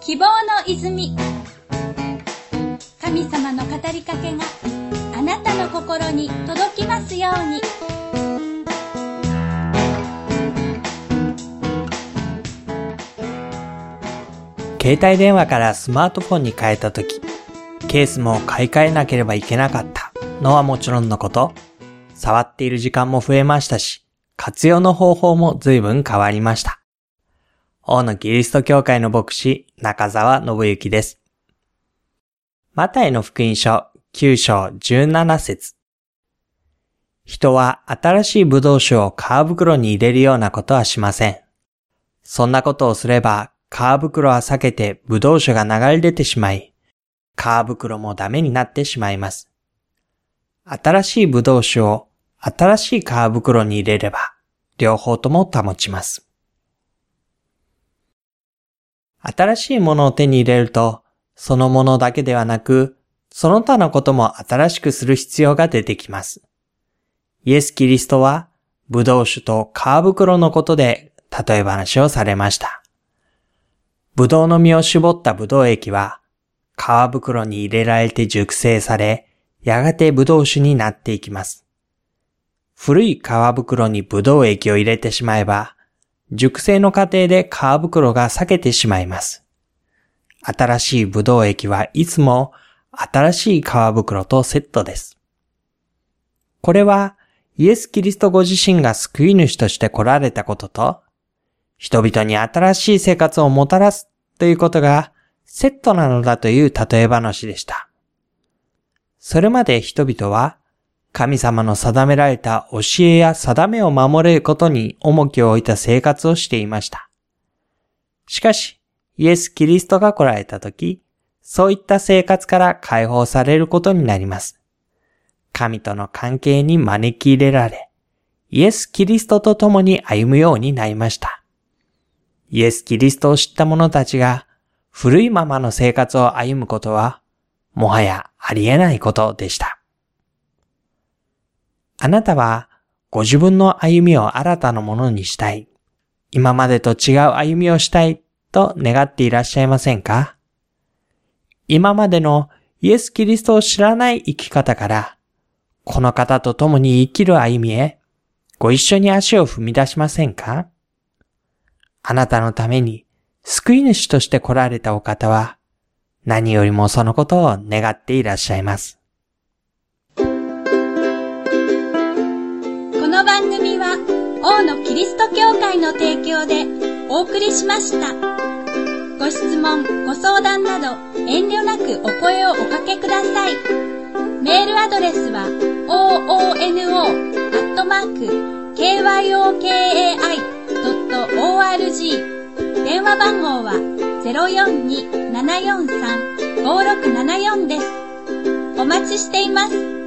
希望の泉。神様の語りかけがあなたの心に届きますように。携帯電話からスマートフォンに変えた時ケースも買い替えなければいけなかった。のはもちろんのこと。触っている時間も増えましたし活用の方法も随分変わりました。大野キリスト教会の牧師中澤信之ですマタイの福音書9章17節人は新しい葡萄酒を皮袋に入れるようなことはしません。そんなことをすれば皮袋は避けて葡萄酒が流れ出てしまい、皮袋もダメになってしまいます。新しい葡萄酒を新しい皮袋に入れれば、両方とも保ちます。新しいものを手に入れると、そのものだけではなく、その他のことも新しくする必要が出てきます。イエス・キリストは、葡萄酒と皮袋のことで例え話をされました。葡萄の実を絞った葡萄液は、皮袋に入れられて熟成され、やがて葡萄酒になっていきます。古い皮袋に葡萄液を入れてしまえば、熟成の過程で皮袋が裂けてしまいます。新しい葡萄液はいつも新しい皮袋とセットです。これはイエス・キリストご自身が救い主として来られたことと、人々に新しい生活をもたらすということがセットなのだという例え話でした。それまで人々は神様の定められた教えや定めを守れることに重きを置いた生活をしていました。しかし、イエス・キリストが来られたとき、そういった生活から解放されることになります。神との関係に招き入れられ、イエス・キリストと共に歩むようになりました。イエス・キリストを知った者たちが古いままの生活を歩むことは、もはやありえないことでした。あなたはご自分の歩みを新たなものにしたい、今までと違う歩みをしたいと願っていらっしゃいませんか？今までのイエス・キリストを知らない生き方から、この方と共に生きる歩みへ、ご一緒に足を踏み出しませんか？あなたのために救い主として来られたお方は何よりもそのことを願っていらっしゃいます。王のキリスト教会の提供でお送りしました。ご質問、ご相談など遠慮なくお声をおかけください。メールアドレスは o o n o k y o k a i o r g 電話番号は042-743-5674です。お待ちしています。